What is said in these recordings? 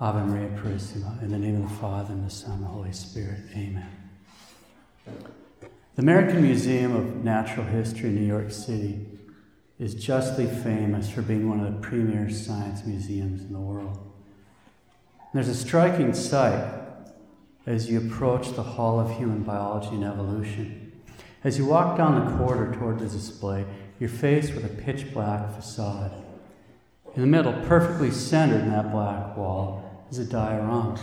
Ave Maria Purissima. In the name of the Father, and the Son, and the Holy Spirit. Amen. The American Museum of Natural History in New York City is justly famous for being one of the premier science museums in the world. There's a striking sight as you approach the Hall of Human Biology and Evolution. As you walk down the corridor toward the display, you're faced with a pitch black facade. In the middle, perfectly centered in that black wall, is a diorama.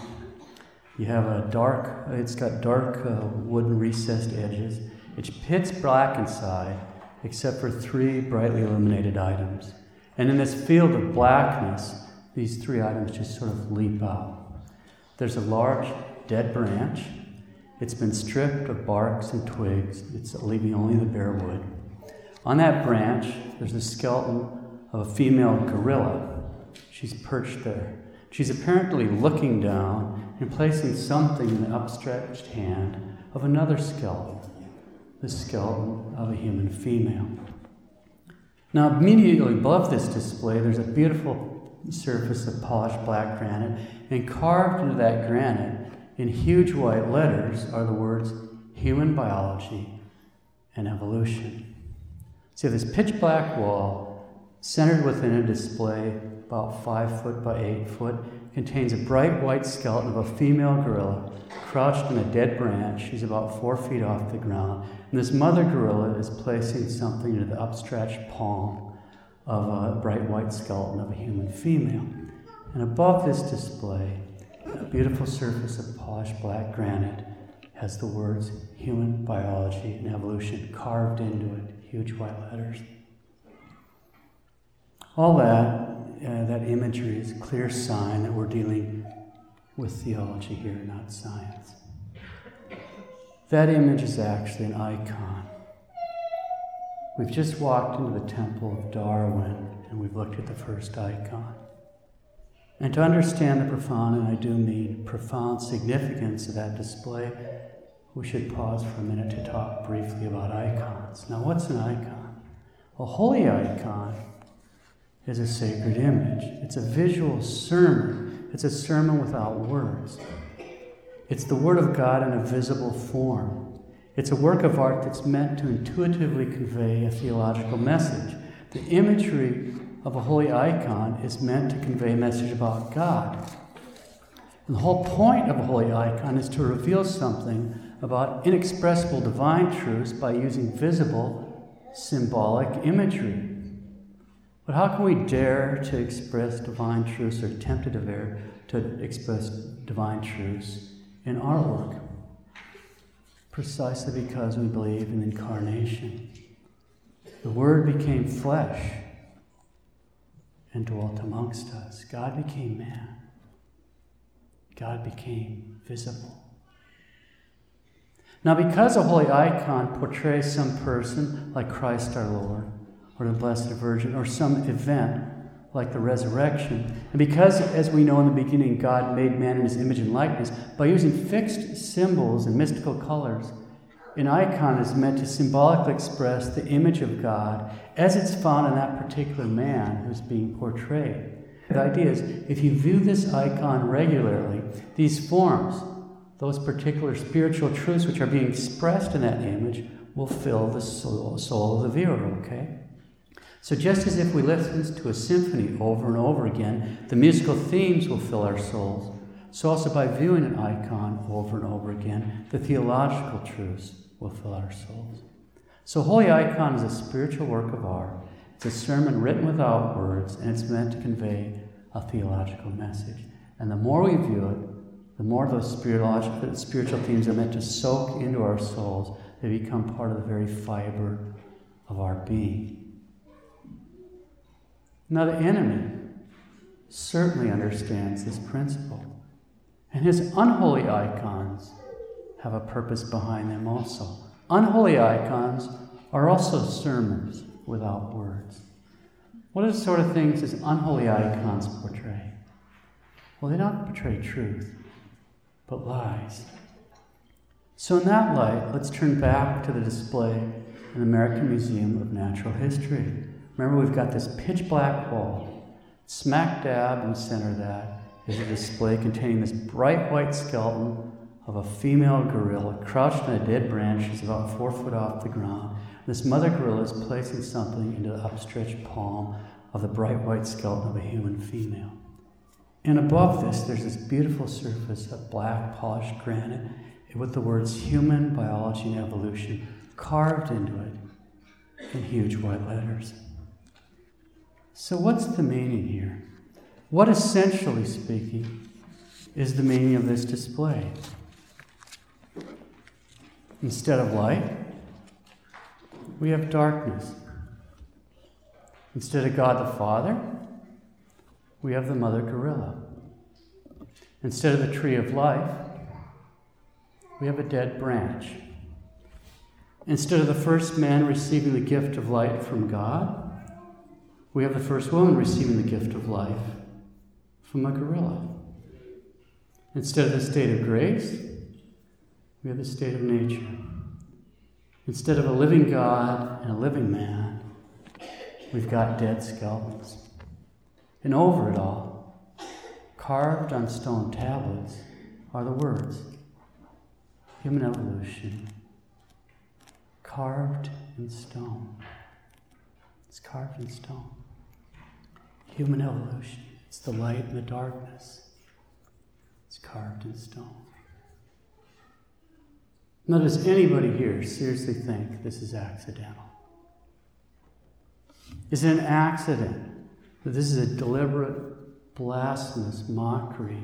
You have a dark, it's got dark uh, wooden recessed edges. It's pitch black inside, except for three brightly illuminated items. And in this field of blackness, these three items just sort of leap out. There's a large dead branch. It's been stripped of barks and twigs. It's leaving only the bare wood. On that branch, there's the skeleton of a female gorilla. She's perched there. She's apparently looking down and placing something in the upstretched hand of another skeleton, the skeleton of a human female. Now, immediately above this display, there's a beautiful surface of polished black granite, and carved into that granite in huge white letters are the words human biology and evolution. So, this pitch black wall, centered within a display about five foot by eight foot, contains a bright white skeleton of a female gorilla crouched in a dead branch. She's about four feet off the ground. And this mother gorilla is placing something into the upstretched palm of a bright white skeleton of a human female. And above this display, a beautiful surface of polished black granite has the words human biology and evolution carved into it, huge white letters. All that, uh, that imagery is a clear sign that we're dealing with theology here, not science. That image is actually an icon. We've just walked into the temple of Darwin and we've looked at the first icon. And to understand the profound, and I do mean profound significance of that display, we should pause for a minute to talk briefly about icons. Now, what's an icon? A holy icon is a sacred image, it's a visual sermon, it's a sermon without words. It's the Word of God in a visible form. It's a work of art that's meant to intuitively convey a theological message. The imagery of a holy icon is meant to convey a message about God. And the whole point of a holy icon is to reveal something about inexpressible divine truths by using visible, symbolic imagery. But how can we dare to express divine truths or attempt to dare to express divine truths in our work? Precisely because we believe in incarnation. The Word became flesh and dwelt amongst us. God became man. God became visible. Now, because a holy icon portrays some person like Christ our Lord, or the Blessed Virgin, or some event like the resurrection, and because, as we know in the beginning, God made man in his image and likeness, by using fixed symbols and mystical colors, an icon is meant to symbolically express the image of God as it's found in that particular man who's being portrayed. The idea is if you view this icon regularly, these forms, those particular spiritual truths which are being expressed in that image, will fill the soul, soul of the viewer, okay? So, just as if we listen to a symphony over and over again, the musical themes will fill our souls. So, also by viewing an icon over and over again, the theological truths will fill our souls. So, Holy Icon is a spiritual work of art. It's a sermon written without words, and it's meant to convey a theological message. And the more we view it, the more those spiritual themes are meant to soak into our souls. They become part of the very fiber of our being. Now, the enemy certainly understands this principle. And his unholy icons have a purpose behind them also. Unholy icons are also sermons without words. What are the sort of things does unholy icons portray? Well, they don't portray truth, but lies. So, in that light, let's turn back to the display in the American Museum of Natural History. Remember, we've got this pitch black wall. Smack dab in the center of that is a display containing this bright white skeleton of a female gorilla crouched on a dead branch that's about four foot off the ground. This mother gorilla is placing something into the upstretched palm of the bright white skeleton of a human female. And above this, there's this beautiful surface of black polished granite with the words human biology and evolution carved into it in huge white letters. So, what's the meaning here? What, essentially speaking, is the meaning of this display? Instead of light, we have darkness. Instead of God the Father, we have the mother gorilla. Instead of the tree of life, we have a dead branch. Instead of the first man receiving the gift of light from God, we have the first woman receiving the gift of life from a gorilla. Instead of the state of grace, we have the state of nature. Instead of a living God and a living man, we've got dead skeletons. And over it all, carved on stone tablets, are the words human evolution, carved in stone. It's carved in stone. Human evolution. It's the light and the darkness. It's carved in stone. Now, does anybody here seriously think this is accidental? Is it an accident that this is a deliberate, blasphemous mockery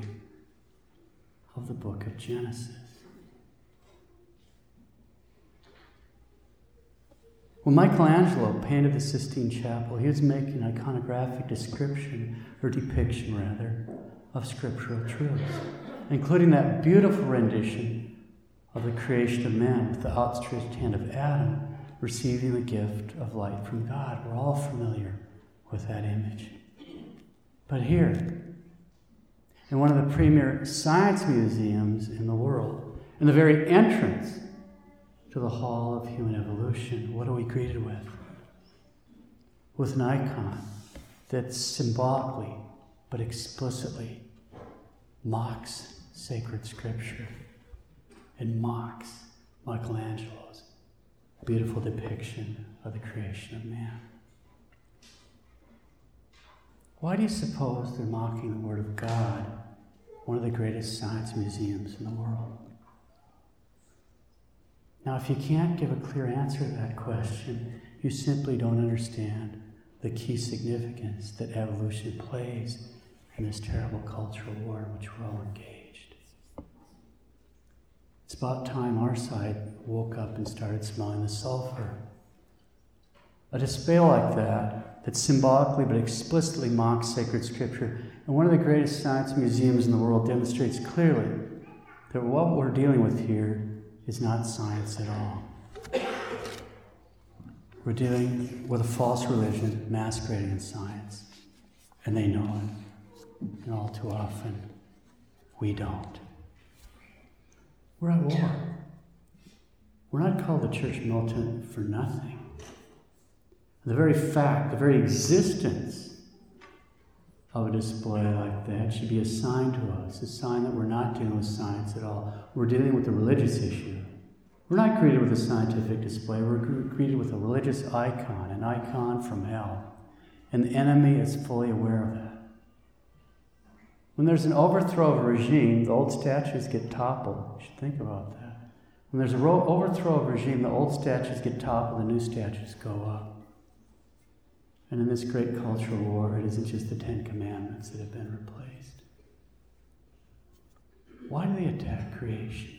of the book of Genesis? When Michelangelo painted the Sistine Chapel, he was making an iconographic description, or depiction rather, of scriptural truths, including that beautiful rendition of the creation of man with the outstretched hand of Adam receiving the gift of light from God. We're all familiar with that image. But here, in one of the premier science museums in the world, in the very entrance to the Hall of Human Evolution, what are we greeted with? With an icon that symbolically but explicitly mocks sacred scripture and mocks Michelangelo's beautiful depiction of the creation of man. Why do you suppose they're mocking the Word of God, one of the greatest science museums in the world? Now, if you can't give a clear answer to that question, you simply don't understand the key significance that evolution plays in this terrible cultural war in which we're all engaged. It's about time our side woke up and started smelling the sulfur. A display like that, that symbolically but explicitly mocks sacred scripture, and one of the greatest science museums in the world demonstrates clearly that what we're dealing with here is not science at all. We're dealing with a false religion masquerading as science, and they know it. And all too often, we don't. We're at war. We're not called the church militant for nothing. The very fact, the very existence of a display like that should be a sign to us, a sign that we're not dealing with science at all. We're dealing with a religious issue. We're not greeted with a scientific display, we're greeted with a religious icon, an icon from hell. And the enemy is fully aware of that. When there's an overthrow of a regime, the old statues get toppled. You should think about that. When there's an ro- overthrow of a regime, the old statues get toppled, the new statues go up. And in this great cultural war, it isn't just the Ten Commandments that have been replaced. Why do they attack creation?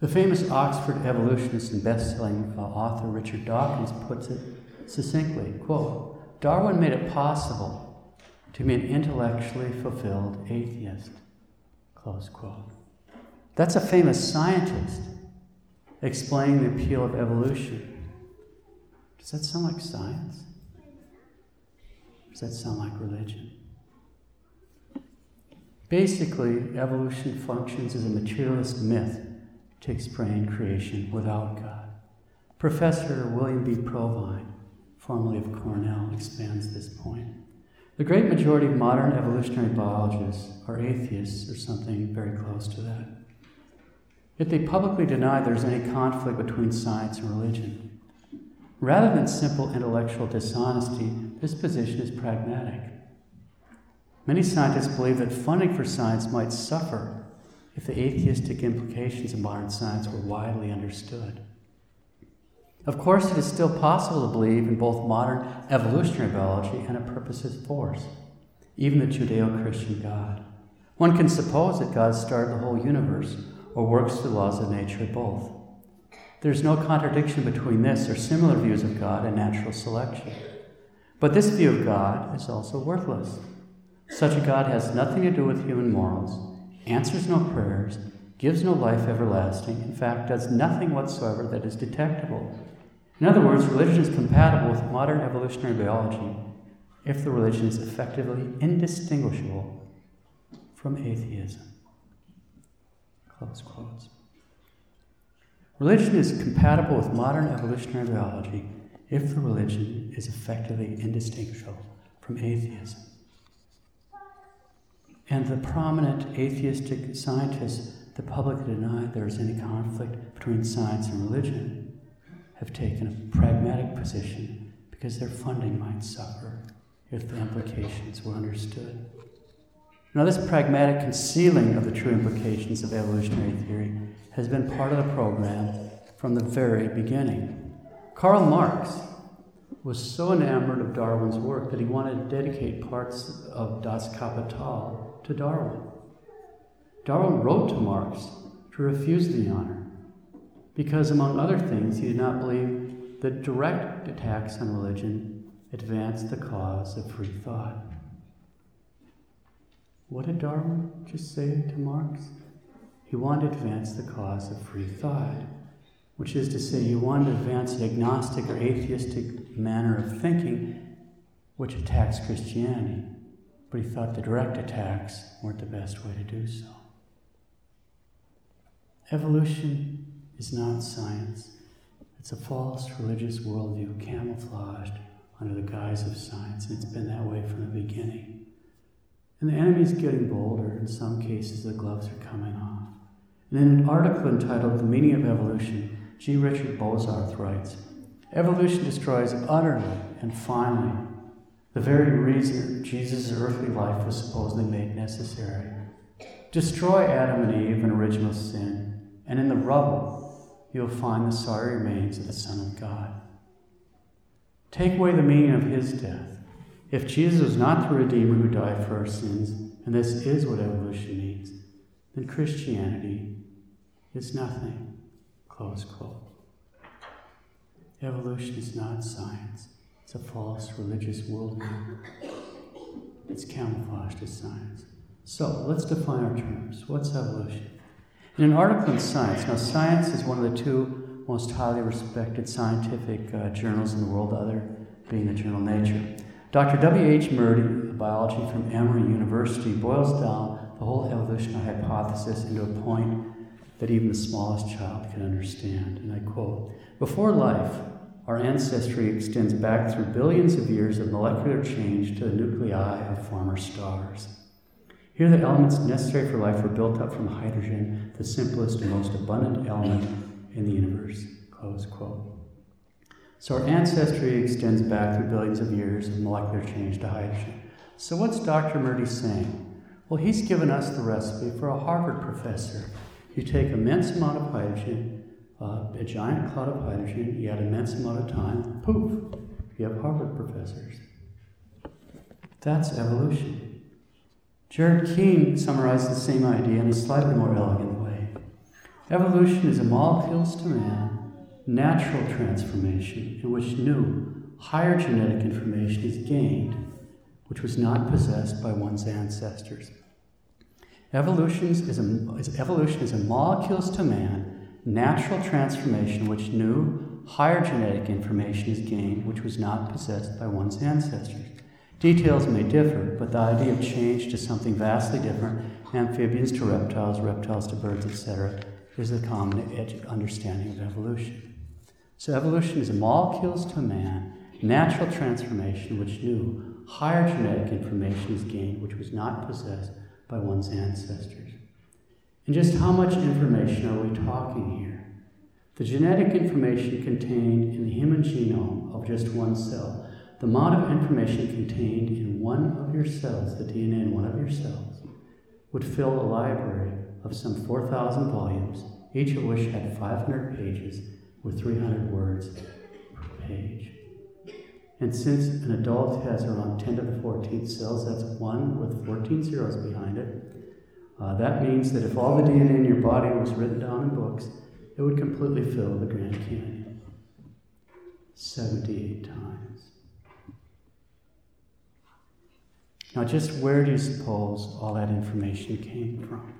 The famous Oxford evolutionist and best-selling uh, author Richard Dawkins puts it succinctly, quote, Darwin made it possible to be an intellectually fulfilled atheist, close quote. That's a famous scientist explaining the appeal of evolution. Does that sound like science? Does that sound like religion? Basically, evolution functions as a materialist myth to explain creation without God. Professor William B. Provine, formerly of Cornell, expands this point. The great majority of modern evolutionary biologists are atheists or something very close to that. Yet they publicly deny there's any conflict between science and religion. Rather than simple intellectual dishonesty, this position is pragmatic. Many scientists believe that funding for science might suffer if the atheistic implications of modern science were widely understood. Of course, it is still possible to believe in both modern evolutionary biology and a purposeless force, even the Judeo Christian God. One can suppose that God started the whole universe or works the laws of nature both. There's no contradiction between this or similar views of God and natural selection. But this view of God is also worthless. Such a God has nothing to do with human morals, answers no prayers, gives no life everlasting, in fact, does nothing whatsoever that is detectable in other words, religion is compatible with modern evolutionary biology if the religion is effectively indistinguishable from atheism. Close quotes. Religion is compatible with modern evolutionary biology if the religion is effectively indistinguishable from atheism. And the prominent atheistic scientists the public deny there is any conflict between science and religion have taken a pragmatic position because their funding might suffer if the implications were understood. Now, this pragmatic concealing of the true implications of evolutionary theory has been part of the program from the very beginning. Karl Marx was so enamored of Darwin's work that he wanted to dedicate parts of Das Kapital to Darwin. Darwin wrote to Marx to refuse the honor because, among other things, he did not believe that direct attacks on religion advanced the cause of free thought. What did Darwin just say to Marx? He wanted to advance the cause of free thought, which is to say, he wanted to advance an agnostic or atheistic manner of thinking which attacks Christianity, but he thought the direct attacks weren't the best way to do so. Evolution is not science. It's a false religious worldview camouflaged under the guise of science, and it's been that way from the beginning. And the enemy's getting bolder. In some cases, the gloves are coming off. And in an article entitled The Meaning of Evolution, G. Richard Bozarth writes Evolution destroys utterly and finally the very reason Jesus' earthly life was supposedly made necessary. Destroy Adam and Eve and original sin, and in the rubble, you'll find the sorry remains of the Son of God. Take away the meaning of his death. If Jesus was not the Redeemer who died for our sins, and this is what evolution means, then Christianity is nothing. Close quote. Evolution is not science, it's a false religious worldview. It's camouflaged as science. So let's define our terms. What's evolution? In an article in Science, now Science is one of the two most highly respected scientific uh, journals in the world, the other being the journal Nature. Dr. W.H. Murdy, a biology from Emory University, boils down the whole evolutionary hypothesis into a point that even the smallest child can understand. And I quote Before life, our ancestry extends back through billions of years of molecular change to the nuclei of former stars. Here, the elements necessary for life were built up from hydrogen, the simplest and most abundant element in the universe. Close quote. So, our ancestry extends back through billions of years of molecular change to hydrogen. So, what's Dr. Murdy saying? Well, he's given us the recipe for a Harvard professor. You take immense amount of hydrogen, uh, a giant cloud of hydrogen, you add immense amount of time, poof, you have Harvard professors. That's evolution. Jared Keene summarized the same idea in a slightly more elegant way. Evolution is a molecules to man natural transformation in which new, higher genetic information is gained, which was not possessed by one's ancestors. Evolution is a, evolution is a molecules to man natural transformation which new, higher genetic information is gained, which was not possessed by one's ancestors. Details may differ, but the idea of change to something vastly different, amphibians to reptiles, reptiles to birds, etc., is the common understanding of evolution. So, evolution is molecules to man, natural transformation which new, higher genetic information is gained which was not possessed by one's ancestors. And just how much information are we talking here? The genetic information contained in the human genome of just one cell, the amount of information contained in one of your cells, the DNA in one of your cells, would fill a library of some 4,000 volumes, each of which had 500 pages with 300 words per page. And since an adult has around 10 to the 14th cells, that's 1 with 14 zeros behind it, uh, that means that if all the DNA in your body was written down in books, it would completely fill the Grand Canyon. 78 times. Now, just where do you suppose all that information came from?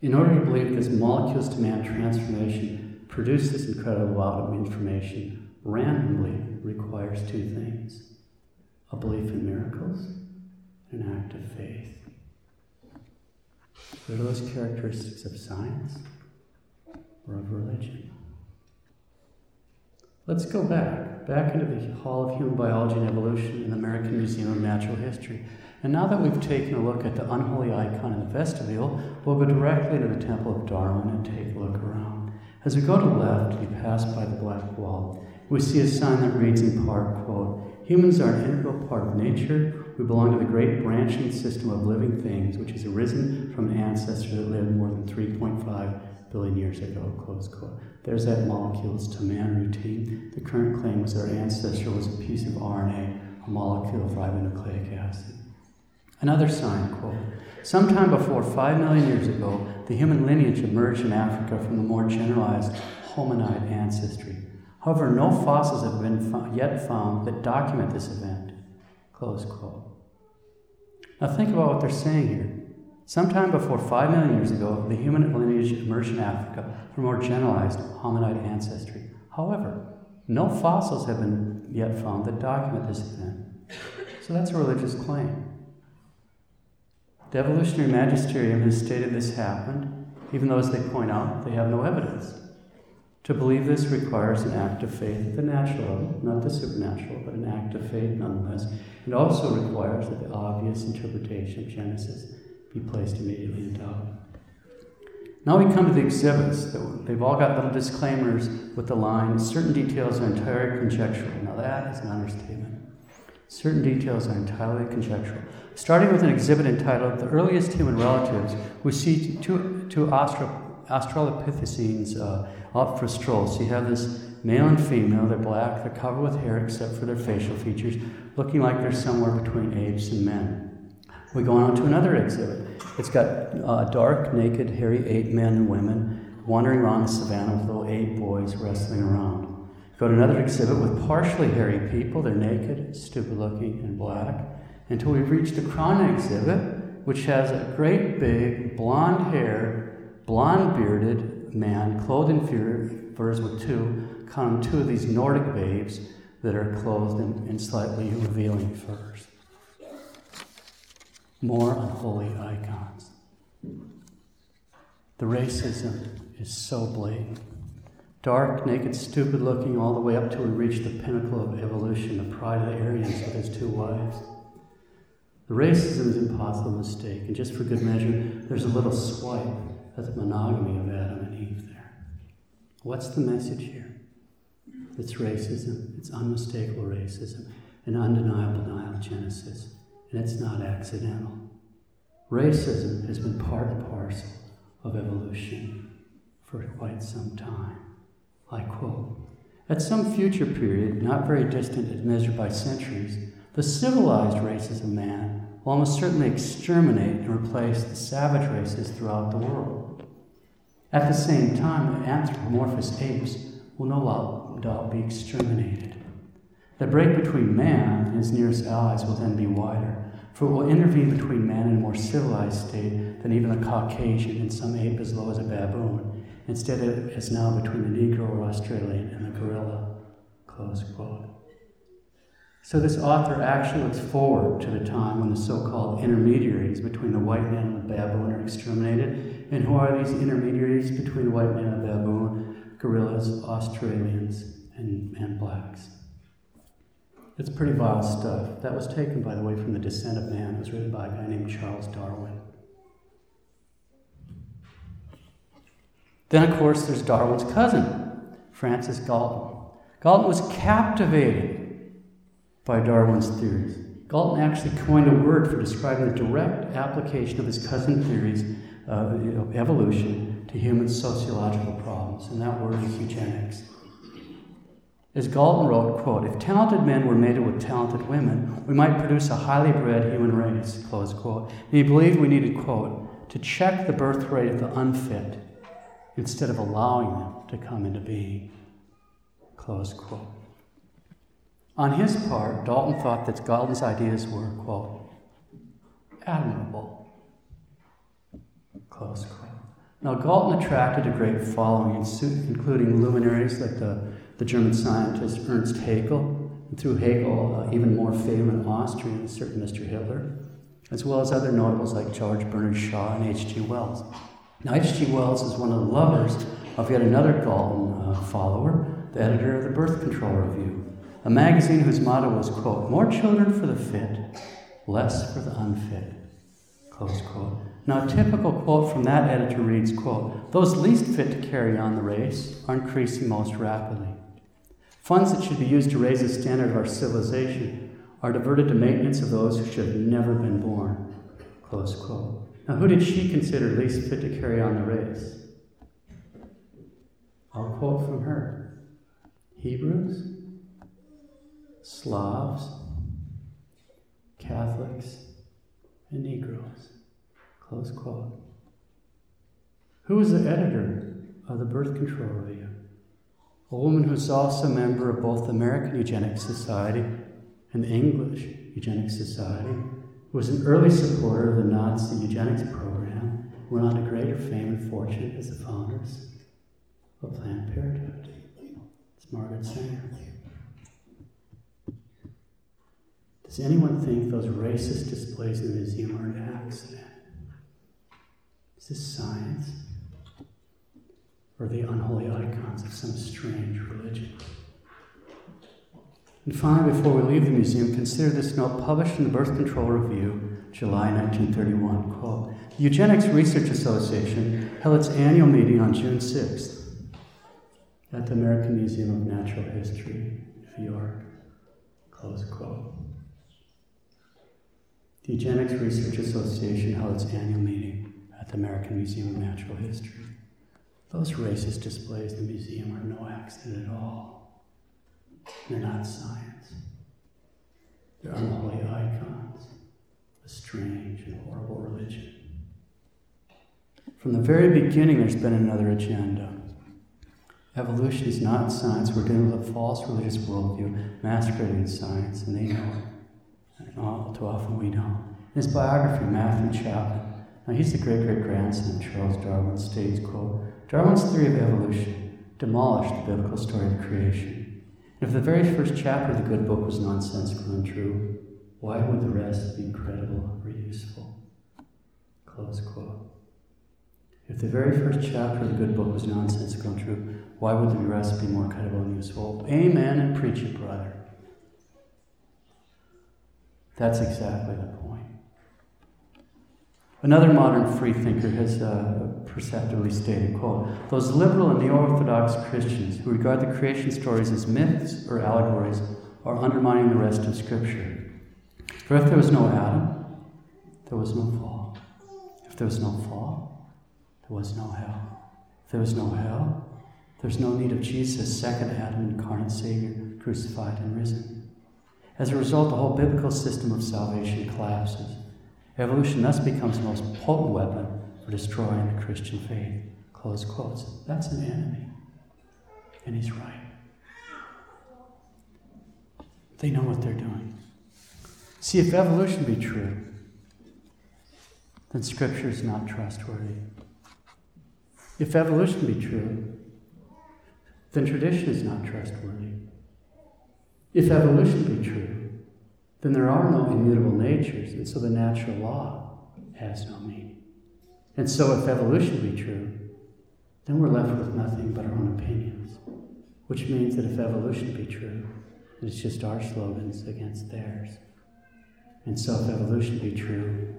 In order to believe this molecules to man transformation produced this incredible amount of information randomly requires two things a belief in miracles and an act of faith. Are those characteristics of science or of religion? Let's go back, back into the Hall of Human Biology and Evolution in the American Museum of Natural History. And now that we've taken a look at the unholy icon in the vestibule, we'll go directly to the Temple of Darwin and take a look around. As we go to the left, we pass by the black wall. We see a sign that reads in part, quote, Humans are an integral part of nature. We belong to the great branching system of living things, which has arisen from an ancestor that lived more than 3.5 billion years ago, close quote. There's that molecules to man routine. The current claim was our ancestor was a piece of RNA, a molecule of ribonucleic acid. Another sign, quote, sometime before 5 million years ago, the human lineage emerged in Africa from the more generalized hominid ancestry. However, no fossils have been yet found that document this event, close quote. Now think about what they're saying here. Sometime before 5 million years ago, the human lineage emerged in Africa from more generalized hominid ancestry. However, no fossils have been yet found that document this event. So that's a religious claim. The evolutionary magisterium has stated this happened, even though, as they point out, they have no evidence. To believe this requires an act of faith at the natural level, not the supernatural, but an act of faith nonetheless. It also requires that the obvious interpretation of Genesis be placed immediately in doubt. Now we come to the exhibits. They've all got little disclaimers with the line, certain details are entirely conjectural. Now that is an understatement. Certain details are entirely conjectural. Starting with an exhibit entitled The Earliest Human Relatives, we see two, two Australopithecines uh, up for a stroll. So you have this male and female, they're black, they're covered with hair except for their facial features, looking like they're somewhere between apes and men. We go on to another exhibit. It's got uh, dark, naked, hairy ape men and women wandering around the savannah with little ape boys wrestling around. Go to another exhibit with partially hairy people. They're naked, stupid looking, and black. Until we've reached the crown exhibit, which has a great big blonde hair, blonde bearded man clothed in fur furs with two, of two of these Nordic babes that are clothed in, in slightly revealing furs more unholy icons. The racism is so blatant. Dark, naked, stupid looking, all the way up till we reach the pinnacle of evolution, the pride of the Aryans with his two wives. The racism is impossible mistake, and just for good measure, there's a little swipe at the monogamy of Adam and Eve there. What's the message here? It's racism, it's unmistakable racism, an undeniable Genesis and it's not accidental. Racism has been part and parcel of evolution for quite some time. I quote At some future period, not very distant as measured by centuries, the civilized races of man will almost certainly exterminate and replace the savage races throughout the world. At the same time, the anthropomorphous apes will no doubt be exterminated. The break between man and his nearest allies will then be wider, for it will intervene between man and a more civilized state than even a Caucasian and some ape as low as a baboon. Instead, it is now between the Negro or Australian and the gorilla. Close quote. So, this author actually looks forward to the time when the so called intermediaries between the white man and the baboon are exterminated. And who are these intermediaries between the white man and the baboon? Gorillas, Australians, and, and blacks. It's pretty vile stuff. That was taken, by the way, from The Descent of Man. It was written by a guy named Charles Darwin. Then, of course, there's Darwin's cousin, Francis Galton. Galton was captivated by Darwin's theories. Galton actually coined a word for describing the direct application of his cousin theories of evolution to human sociological problems, and that word is eugenics. As Galton wrote, quote, if talented men were mated with talented women, we might produce a highly bred human race, close quote. And he believed we needed, quote, to check the birth rate of the unfit instead of allowing them to come into being, close quote. On his part, Dalton thought that Galton's ideas were, quote, admirable, close quote. Now, Galton attracted a great following, including luminaries like the, the German scientist Ernst Haeckel, and through Haeckel, uh, even more famous Austrian, a certain Mr. Hitler, as well as other notables like George Bernard Shaw and H.G. Wells. Now, H.G. Wells is one of the lovers of yet another Galton uh, follower, the editor of the Birth Control Review a magazine whose motto was, quote, more children for the fit, less for the unfit, close quote. Now, a typical quote from that editor reads, quote, those least fit to carry on the race are increasing most rapidly. Funds that should be used to raise the standard of our civilization are diverted to maintenance of those who should have never been born, close quote. Now, who did she consider least fit to carry on the race? I'll quote from her Hebrews Slavs, Catholics, and Negroes. Close quote. Who is the editor of the Birth Control Review? A woman who's also a member of both the American Eugenics Society and the English Eugenics Society, who was an early supporter of the Nazi eugenics program, went on to greater fame and fortune as the founders of Planned Parenthood. It's Margaret Sanger. Does anyone think those racist displays in the museum are an accident? Is this science? Or the unholy icons of some strange religion? And finally, before we leave the museum, consider this note published in the Birth Control Review, July 1931. Quote, the Eugenics Research Association held its annual meeting on June 6th at the American Museum of Natural History, New York. Close quote. The Eugenics Research Association held its annual meeting at the American Museum of Natural History. Those racist displays in the museum are no accident at all. They're not science. They're unholy icons, a strange and horrible religion. From the very beginning, there's been another agenda. Evolution is not science. We're dealing with a false religious worldview masquerading as science, and they know it. And all too often we don't. In his biography, Matthew Chapman, now he's the great great grandson of Charles Darwin, states, quote, Darwin's theory of evolution demolished the biblical story of creation. If the very first chapter of the good book was nonsensical and true, why would the rest be credible or useful? Close quote. If the very first chapter of the good book was nonsensical and true, why would the rest be more credible and useful? Amen and preach it, brother. That's exactly the point. Another modern freethinker has uh, perceptively stated, quote, those liberal and neo-orthodox Christians who regard the creation stories as myths or allegories are undermining the rest of Scripture. For if there was no Adam, there was no fall. If there was no fall, there was no hell. If there was no hell, there's no need of Jesus, second Adam, incarnate Savior, crucified and risen. As a result, the whole biblical system of salvation collapses. Evolution thus becomes the most potent weapon for destroying the Christian faith. Close quotes. That's an enemy. And he's right. They know what they're doing. See, if evolution be true, then Scripture is not trustworthy. If evolution be true, then tradition is not trustworthy. If evolution be true, then there are no immutable natures, and so the natural law has no meaning. And so, if evolution be true, then we're left with nothing but our own opinions, which means that if evolution be true, It's just our slogans against theirs. And so, if evolution be true,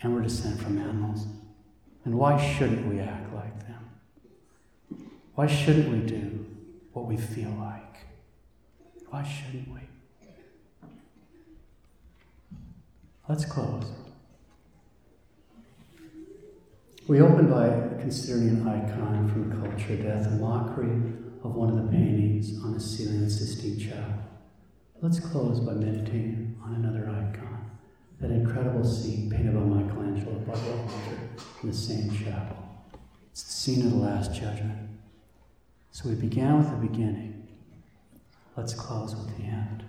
and we're descended from animals, then why shouldn't we act like them? Why shouldn't we do what we feel like? Why shouldn't we? Let's close. We open by considering an icon from culture death, a mockery of one of the paintings on the ceiling of Sistine Chapel. Let's close by meditating on another icon, that incredible scene painted by Michelangelo above the altar in the same chapel. It's the scene of the Last Judgment. So we began with the beginning. Let's close with the end.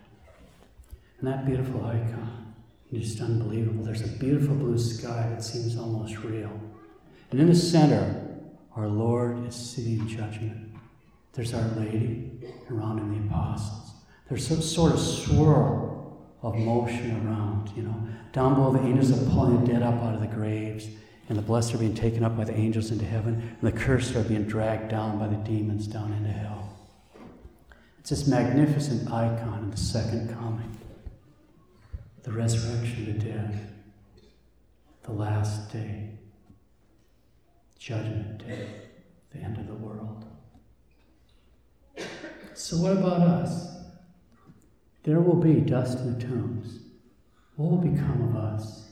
And that beautiful icon, just unbelievable. There's a beautiful blue sky that seems almost real. And in the center, our Lord is sitting in judgment. There's Our Lady around him, the apostles. There's some sort of swirl of motion around, you know. Down below, the angels are pulling the dead up out of the graves, and the blessed are being taken up by the angels into heaven, and the cursed are being dragged down by the demons down into hell. It's this magnificent icon of the second coming, the resurrection of the dead, the last day. Judgment Day, the end of the world. So, what about us? There will be dust in the tombs. What will become of us?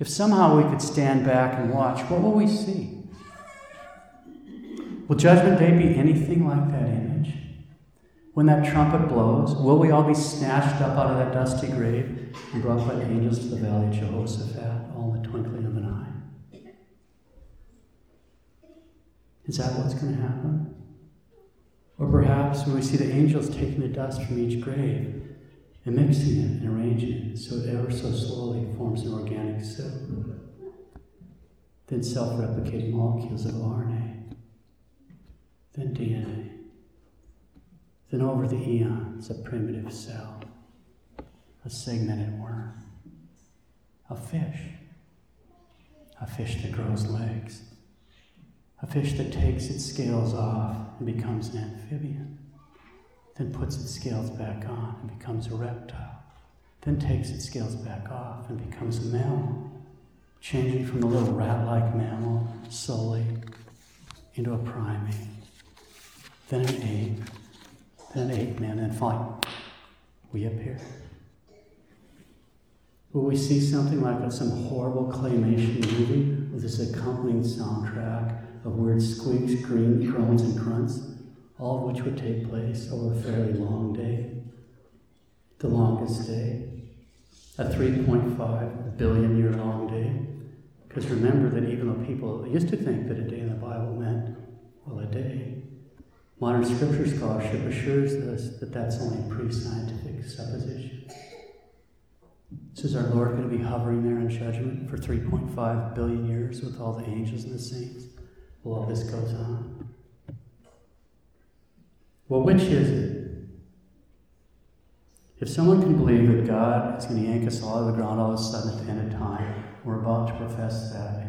If somehow we could stand back and watch, what will we see? Will Judgment Day be anything like that image? When that trumpet blows, will we all be snatched up out of that dusty grave and brought by the angels to the valley of Jehoshaphat, all in the twinkling of an eye? Is that what's going to happen? Or perhaps when we see the angels taking the dust from each grave and mixing it and arranging it so it ever so slowly forms an organic soup. Then self replicating molecules of RNA. Then DNA. Then over the eons, a primitive cell, a segmented worm, a fish, a fish that grows legs. A fish that takes its scales off and becomes an amphibian, then puts its scales back on and becomes a reptile, then takes its scales back off and becomes a mammal, changing from the little rat like mammal slowly into a primate, then an ape, then eight men, and finally we appear. Will we see something like some horrible claymation movie with this accompanying soundtrack of weird squeaks, green, groans, and grunts, all of which would take place over a fairly long day. The longest day, a 3.5 billion year long day. Because remember that even though people used to think that a day in the Bible meant, well, a day, modern scripture scholarship assures us that that's only a pre scientific supposition. So is our Lord going to be hovering there in judgment for 3.5 billion years with all the angels and the saints? while all this goes on? Well, which is it? If someone can believe that God is going to yank us all out of the ground all of a sudden at the end of time, we're about to profess that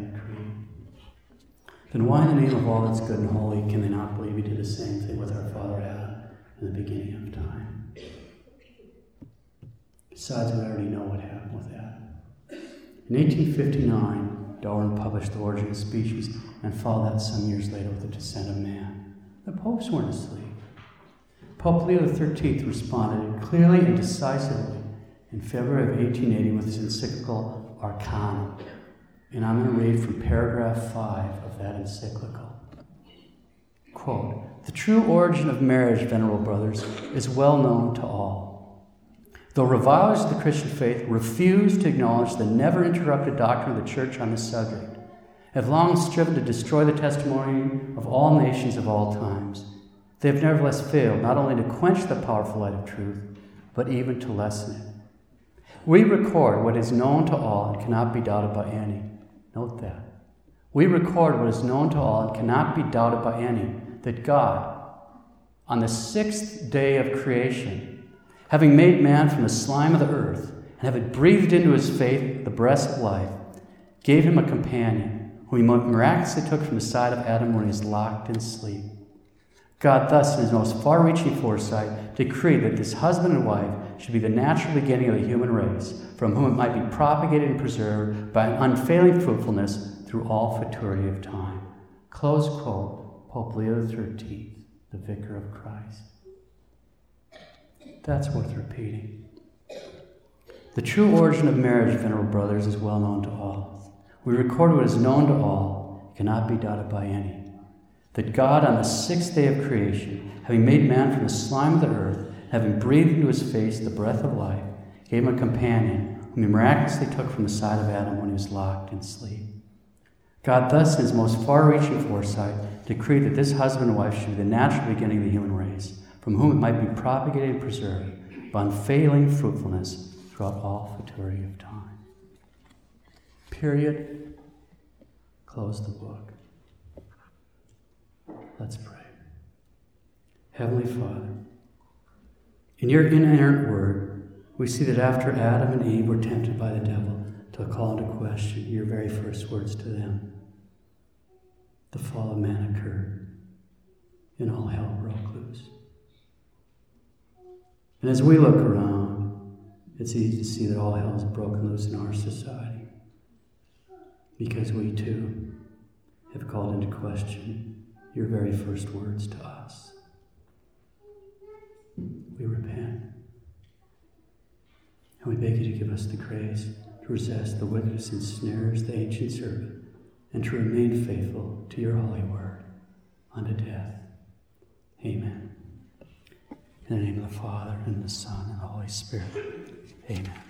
then why in the name of all that's good and holy can they not believe he did the same thing with our father Adam in the beginning of time? Besides, we already know what happened with that. In 1859, Darwin published The Origin of Species and followed that some years later with The Descent of Man. The popes weren't asleep. Pope Leo XIII responded clearly and decisively in February of 1880 with his encyclical Arcanum. And I'm going to read from paragraph 5 of that encyclical. Quote The true origin of marriage, venerable brothers, is well known to all. Though revilers of the Christian faith refuse to acknowledge the never interrupted doctrine of the Church on this subject, have long striven to destroy the testimony of all nations of all times, they have nevertheless failed not only to quench the powerful light of truth, but even to lessen it. We record what is known to all and cannot be doubted by any. Note that. We record what is known to all and cannot be doubted by any that God, on the sixth day of creation, having made man from the slime of the earth, and having breathed into his faith the breath of life, gave him a companion, whom he miraculously took from the side of Adam when he was locked in sleep. God, thus, in his most far reaching foresight, decreed that this husband and wife should be the natural beginning of the human race, from whom it might be propagated and preserved by an unfailing fruitfulness through all futurity of time. Close quote, Pope Leo XIII, the Vicar of Christ. That's worth repeating. The true origin of marriage, Venerable Brothers, is well known to all. We record what is known to all, it cannot be doubted by any. That God, on the sixth day of creation, having made man from the slime of the earth, having breathed into his face the breath of life, gave him a companion, whom he miraculously took from the side of Adam when he was locked in sleep. God, thus, in his most far reaching foresight, decreed that this husband and wife should be the natural beginning of the human race, from whom it might be propagated and preserved by unfailing fruitfulness throughout all futurity of time. Period. Close the book. Let's pray. Heavenly Father, in your inerrant word, we see that after Adam and Eve were tempted by the devil to call into question your very first words to them, the fall of man occurred and all hell broke loose. And as we look around, it's easy to see that all hell is broken loose in our society because we too have called into question your very first words to us. We repent. And we beg you to give us the grace to resist the wickedness and snares the ancient serpent and to remain faithful to your holy word unto death. Amen. In the name of the Father, and the Son, and the Holy Spirit. Amen.